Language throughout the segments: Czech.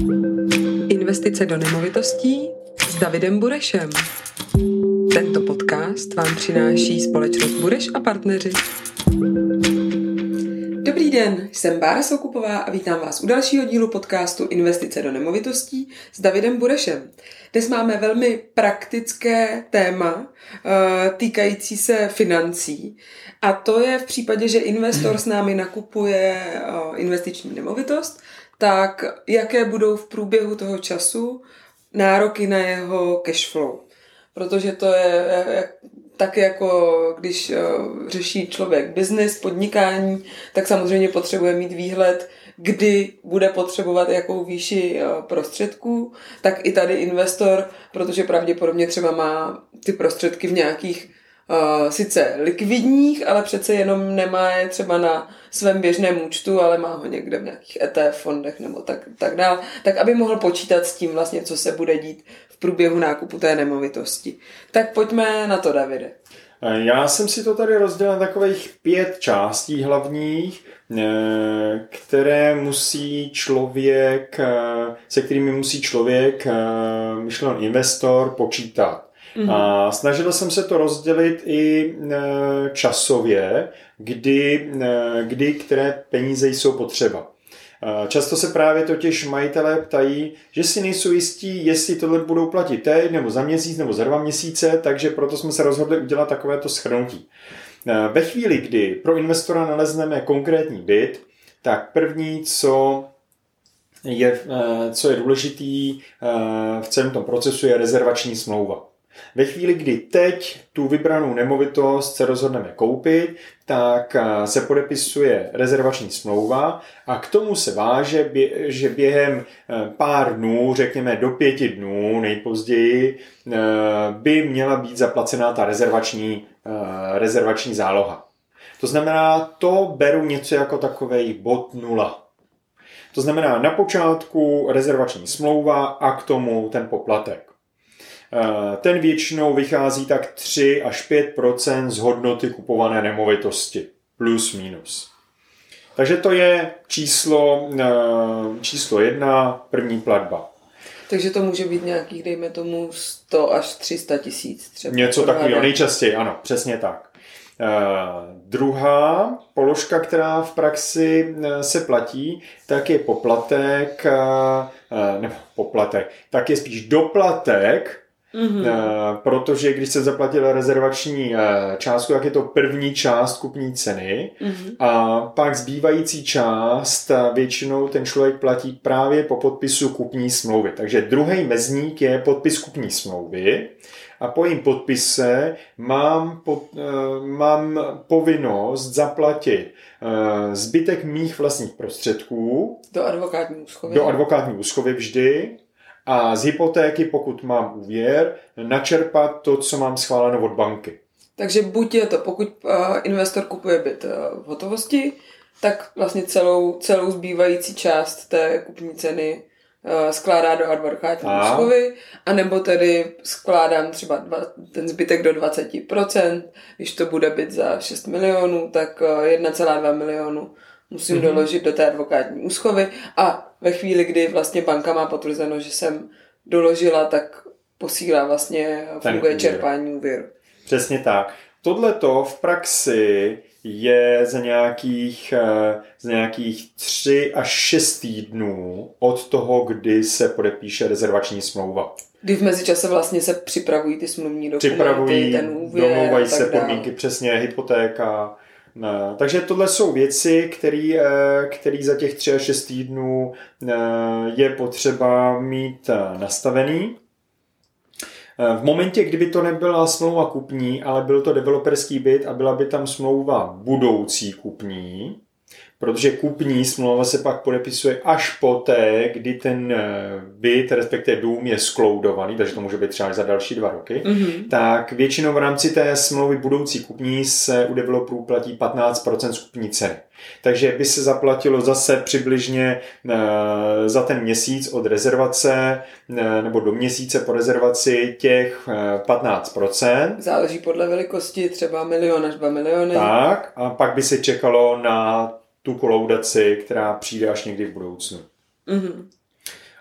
Investice do nemovitostí s Davidem Burešem. Tento podcast vám přináší společnost Bureš a partneři. Dobrý den, jsem Bára Soukupová a vítám vás u dalšího dílu podcastu Investice do nemovitostí s Davidem Burešem. Dnes máme velmi praktické téma eh, týkající se financí a to je v případě, že investor s námi nakupuje eh, investiční nemovitost, tak jaké budou v průběhu toho času nároky na jeho cash flow. Protože to je tak jako když řeší člověk biznis, podnikání, tak samozřejmě potřebuje mít výhled, kdy bude potřebovat jakou výši prostředků, tak i tady investor, protože pravděpodobně třeba má ty prostředky v nějakých uh, sice likvidních, ale přece jenom nemá je třeba na svém běžném účtu, ale má ho někde v nějakých ETF fondech nebo tak, tak dál, tak aby mohl počítat s tím vlastně, co se bude dít v průběhu nákupu té nemovitosti. Tak pojďme na to, Davide. Já jsem si to tady rozdělil na takových pět částí hlavních, eh, které musí člověk, eh, se kterými musí člověk, eh, myšleno investor, počítat. Mm-hmm. A snažil jsem se to rozdělit i e, časově, kdy, e, kdy které peníze jsou potřeba. E, často se právě totiž majitelé ptají, že si nejsou jistí, jestli tohle budou platit teď, nebo za měsíc, nebo za dva měsíce, takže proto jsme se rozhodli udělat takovéto schrnutí. Ve chvíli, kdy pro investora nalezneme konkrétní byt, tak první, co je, co je důležitý v celém tom procesu, je rezervační smlouva. Ve chvíli, kdy teď tu vybranou nemovitost se rozhodneme koupit, tak se podepisuje rezervační smlouva a k tomu se váže, že během e, pár dnů, řekněme do pěti dnů nejpozději, e, by měla být zaplacená ta rezervační, rezervační záloha. To znamená, to beru něco jako takový bod nula. To znamená na počátku rezervační smlouva a k tomu ten poplatek. Eh, ten většinou vychází tak 3 až 5% z hodnoty kupované nemovitosti. Plus minus. Takže to je číslo, eh, číslo jedna, první platba. Takže to může být nějakých, dejme tomu, 100 až 300 tisíc třeba. Něco takového, nejčastěji, ano, přesně tak. Uh, druhá položka, která v praxi uh, se platí, tak je poplatek, uh, nebo poplatek, tak je spíš doplatek Mm-hmm. protože když se zaplatil rezervační eh, částku, tak je to první část kupní ceny mm-hmm. a pak zbývající část eh, většinou ten člověk platí právě po podpisu kupní smlouvy. Takže druhý mezník je podpis kupní smlouvy a po jejím podpise mám, po, mám povinnost zaplatit zbytek mých vlastních prostředků do advokátní úschovy. Do advokátní úschovy vždy a z hypotéky, pokud mám úvěr, načerpat to, co mám schváleno od banky. Takže buď je to, pokud uh, investor kupuje byt uh, v hotovosti, tak vlastně celou, celou zbývající část té kupní ceny uh, skládá do advokátní úschovy, anebo tedy skládám třeba dva, ten zbytek do 20%, když to bude byt za 6 milionů, tak uh, 1,2 milionu musím mm-hmm. doložit do té advokátní úschovy a ve chvíli, kdy vlastně banka má potvrzeno, že jsem doložila, tak posílá vlastně, funguje čerpání úvěru. Přesně tak. Tohle to v praxi je za nějakých, eh, z nějakých 3 až 6 týdnů od toho, kdy se podepíše rezervační smlouva. Kdy v mezičase vlastně se připravují ty smluvní dokumenty, připravují, ten úvěr domlouvají se podmínky, přesně hypotéka. Takže tohle jsou věci, které za těch 3 až 6 týdnů je potřeba mít nastavený. V momentě, kdyby to nebyla smlouva kupní, ale byl to developerský byt a byla by tam smlouva budoucí kupní, protože kupní smlouva se pak podepisuje až poté, kdy ten eh, byt, respektive dům je skloudovaný, takže to může být třeba za další dva roky, mm-hmm. tak většinou v rámci té smlouvy budoucí kupní se u developerů platí 15% z kupní ceny. Takže by se zaplatilo zase přibližně uh, za ten měsíc od rezervace uh, nebo do měsíce po rezervaci těch uh, 15%. Záleží podle velikosti, třeba milion až dva miliony. Tak, a pak by se čekalo na tu kolaudaci, která přijde až někdy v budoucnu. Mm-hmm.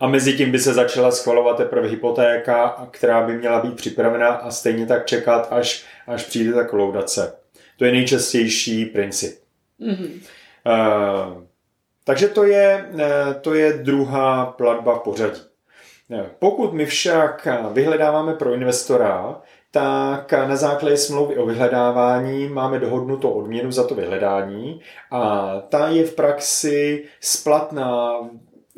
A mezi tím by se začala schvalovat teprve hypotéka, která by měla být připravena a stejně tak čekat, až, až přijde ta kolaudace. To je nejčastější princip. Mm-hmm. Uh, takže to je, uh, to je druhá platba v pořadí. Pokud my však vyhledáváme pro investora, tak na základě smlouvy o vyhledávání máme dohodnutou odměnu za to vyhledání a ta je v praxi splatná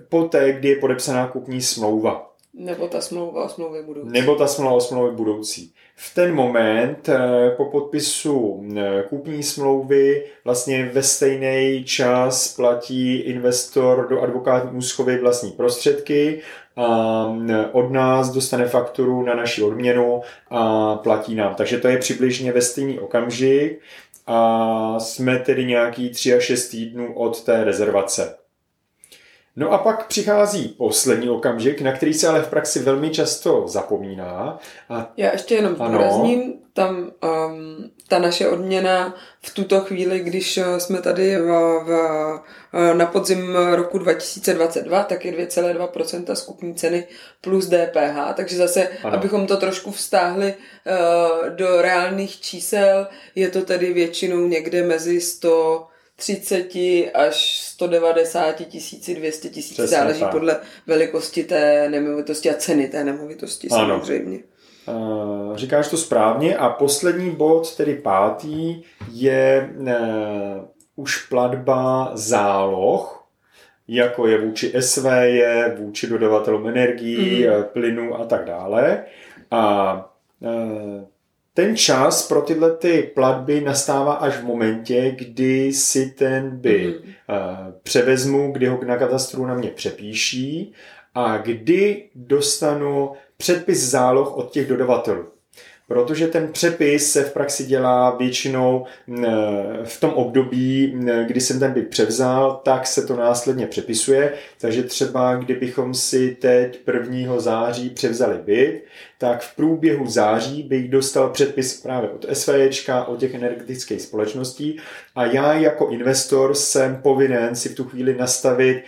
poté, kdy je podepsaná kupní smlouva. Nebo ta smlouva o smlouvě budoucí. Nebo ta smlouva o smlouvě budoucí. V ten moment eh, po podpisu eh, kupní smlouvy vlastně ve stejný čas platí investor do advokátní úschovy vlastní prostředky a eh, od nás dostane fakturu na naši odměnu a platí nám. Takže to je přibližně ve stejný okamžik a jsme tedy nějaký 3 až 6 týdnů od té rezervace. No a pak přichází poslední okamžik, na který se ale v praxi velmi často zapomíná. A... Já ještě jenom zdůrazním, tam um, ta naše odměna v tuto chvíli, když uh, jsme tady v, v, uh, na podzim roku 2022, tak je 2,2% skupní ceny plus DPH, takže zase, ano. abychom to trošku vztáhli uh, do reálných čísel, je to tedy většinou někde mezi 100 30 až 190 tisíci, 200 tisíc, záleží tak. podle velikosti té nemovitosti a ceny té nemovitosti ano. samozřejmě. Uh, říkáš to správně a poslední bod, tedy pátý, je uh, už platba záloh, jako je vůči SVJ, vůči dodavatelům energií, mm. plynu a tak dále. A ten čas pro tyhle ty platby nastává až v momentě, kdy si ten byt mm. uh, převezmu, kdy ho na katastru na mě přepíší a kdy dostanu předpis záloh od těch dodavatelů protože ten přepis se v praxi dělá většinou v tom období, kdy jsem ten byt převzal, tak se to následně přepisuje. Takže třeba kdybychom si teď 1. září převzali byt, tak v průběhu září bych dostal předpis právě od SVJčka, od těch energetických společností a já jako investor jsem povinen si v tu chvíli nastavit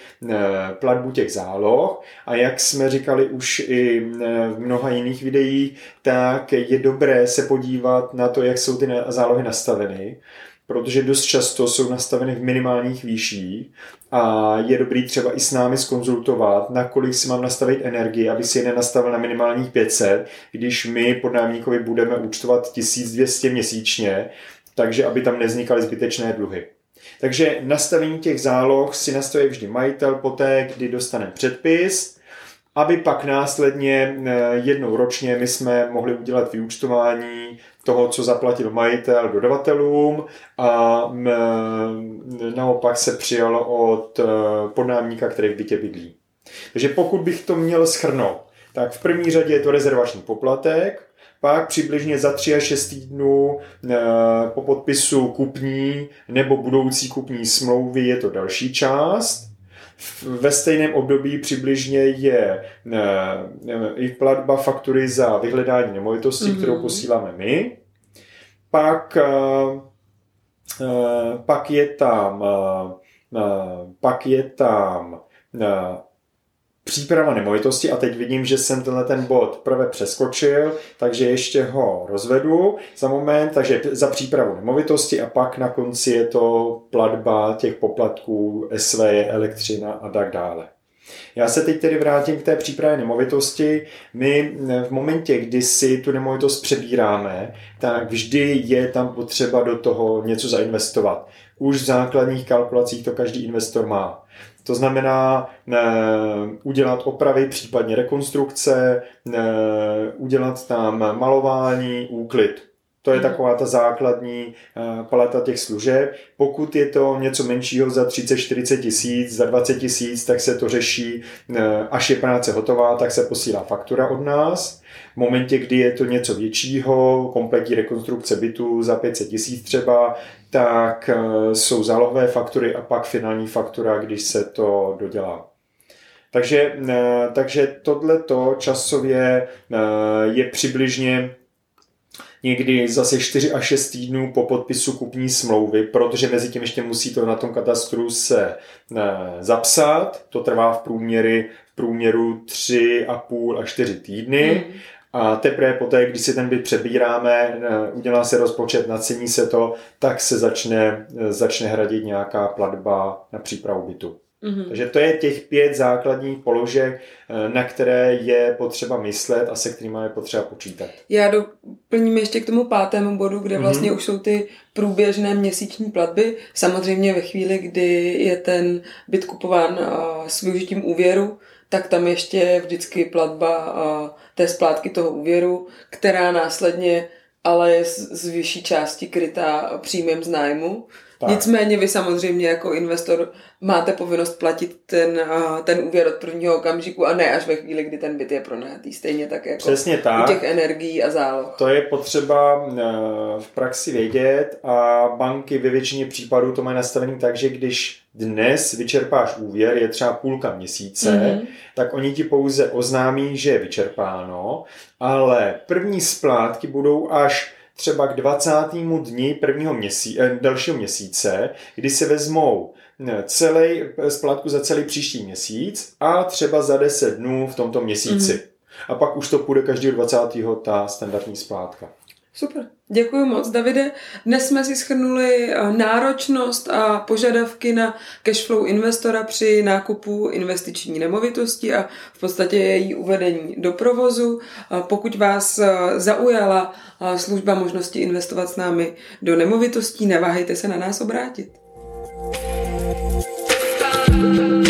platbu těch záloh a jak jsme říkali už i v mnoha jiných videích, tak je dobré se podívat na to, jak jsou ty zálohy nastaveny, protože dost často jsou nastaveny v minimálních výších a je dobrý třeba i s námi skonzultovat, na kolik si mám nastavit energii, aby si je nenastavil na minimálních 500, když my pod námníkovi budeme účtovat 1200 měsíčně, takže aby tam nevznikaly zbytečné dluhy. Takže nastavení těch záloh si nastaví vždy majitel poté, kdy dostane předpis, aby pak následně eh, jednou ročně my jsme mohli udělat vyúčtování toho, co zaplatil majitel dodavatelům a naopak se přijalo od eh, podnámníka, který v bytě bydlí. Takže pokud bych to měl schrnout, tak v první řadě je to rezervační poplatek, pak přibližně za 3 až 6 týdnů eh, po podpisu kupní nebo budoucí kupní smlouvy je to další část ve stejném období přibližně je eh, i platba faktury za vyhledání nemovitosti, mm-hmm. kterou posíláme my. Pak, eh, eh, pak je tam pak je tam příprava nemovitosti a teď vidím, že jsem tenhle ten bod prvé přeskočil, takže ještě ho rozvedu za moment, takže za přípravu nemovitosti a pak na konci je to platba těch poplatků, SV, elektřina a tak dále. Já se teď tedy vrátím k té přípravě nemovitosti. My v momentě, kdy si tu nemovitost přebíráme, tak vždy je tam potřeba do toho něco zainvestovat. Už v základních kalkulacích to každý investor má. To znamená ne, udělat opravy, případně rekonstrukce, ne, udělat tam malování, úklid. To je mhm. taková ta základní eh, paleta těch služeb. Pokud je to něco menšího za 30-40 tisíc, za 20 tisíc, tak se to řeší, eh, až je práce hotová, tak se posílá faktura od nás. V momentě, kdy je to něco většího, kompletní rekonstrukce bytu za 500 tisíc třeba, tak eh, jsou zálohové faktury a pak finální faktura, když se to dodělá. Takže, takže tohleto časově je přibližně někdy zase 4 až 6 týdnů po podpisu kupní smlouvy, protože mezi tím ještě musí to na tom katastru se eh, zapsat. To trvá v průměru, v průměru 3,5 až 4 týdny. Mm. A teprve poté, když si ten byt přebíráme, eh, udělá se rozpočet, nacení se to, tak se začne, eh, začne hradit nějaká platba na přípravu bytu. Mm-hmm. Takže to je těch pět základních položek, eh, na které je potřeba myslet a se kterými je potřeba počítat. Já doplním ještě k tomu pátému bodu, kde vlastně mm-hmm. už jsou ty průběžné měsíční platby. Samozřejmě ve chvíli, kdy je ten byt kupován s využitím úvěru, tak tam ještě je vždycky platba té splátky toho úvěru, která následně ale je z vyšší části krytá příjmem z nájmu. Tak. Nicméně vy samozřejmě jako investor máte povinnost platit ten, ten úvěr od prvního okamžiku a ne až ve chvíli, kdy ten byt je pronajatý. Stejně tak jako Přesně tak. u těch energií a záloh. To je potřeba e, v praxi vědět a banky ve většině případů to mají nastavený tak, že když dnes vyčerpáš úvěr, je třeba půlka měsíce, mm-hmm. tak oni ti pouze oznámí, že je vyčerpáno, ale první splátky budou až třeba k 20. dni prvního měsíce, eh, dalšího měsíce, kdy se vezmou eh, celý eh, splátku za celý příští měsíc a třeba za 10 dnů v tomto měsíci. Mm-hmm. A pak už to půjde každého 20. ta standardní splátka. Super. Děkuji moc, Davide. Dnes jsme si schrnuli eh, náročnost a požadavky na cashflow investora při nákupu investiční nemovitosti a v podstatě její uvedení do provozu. Pokud vás eh, zaujala eh, služba možnosti investovat s námi do nemovitostí, neváhejte se na nás obrátit. thank you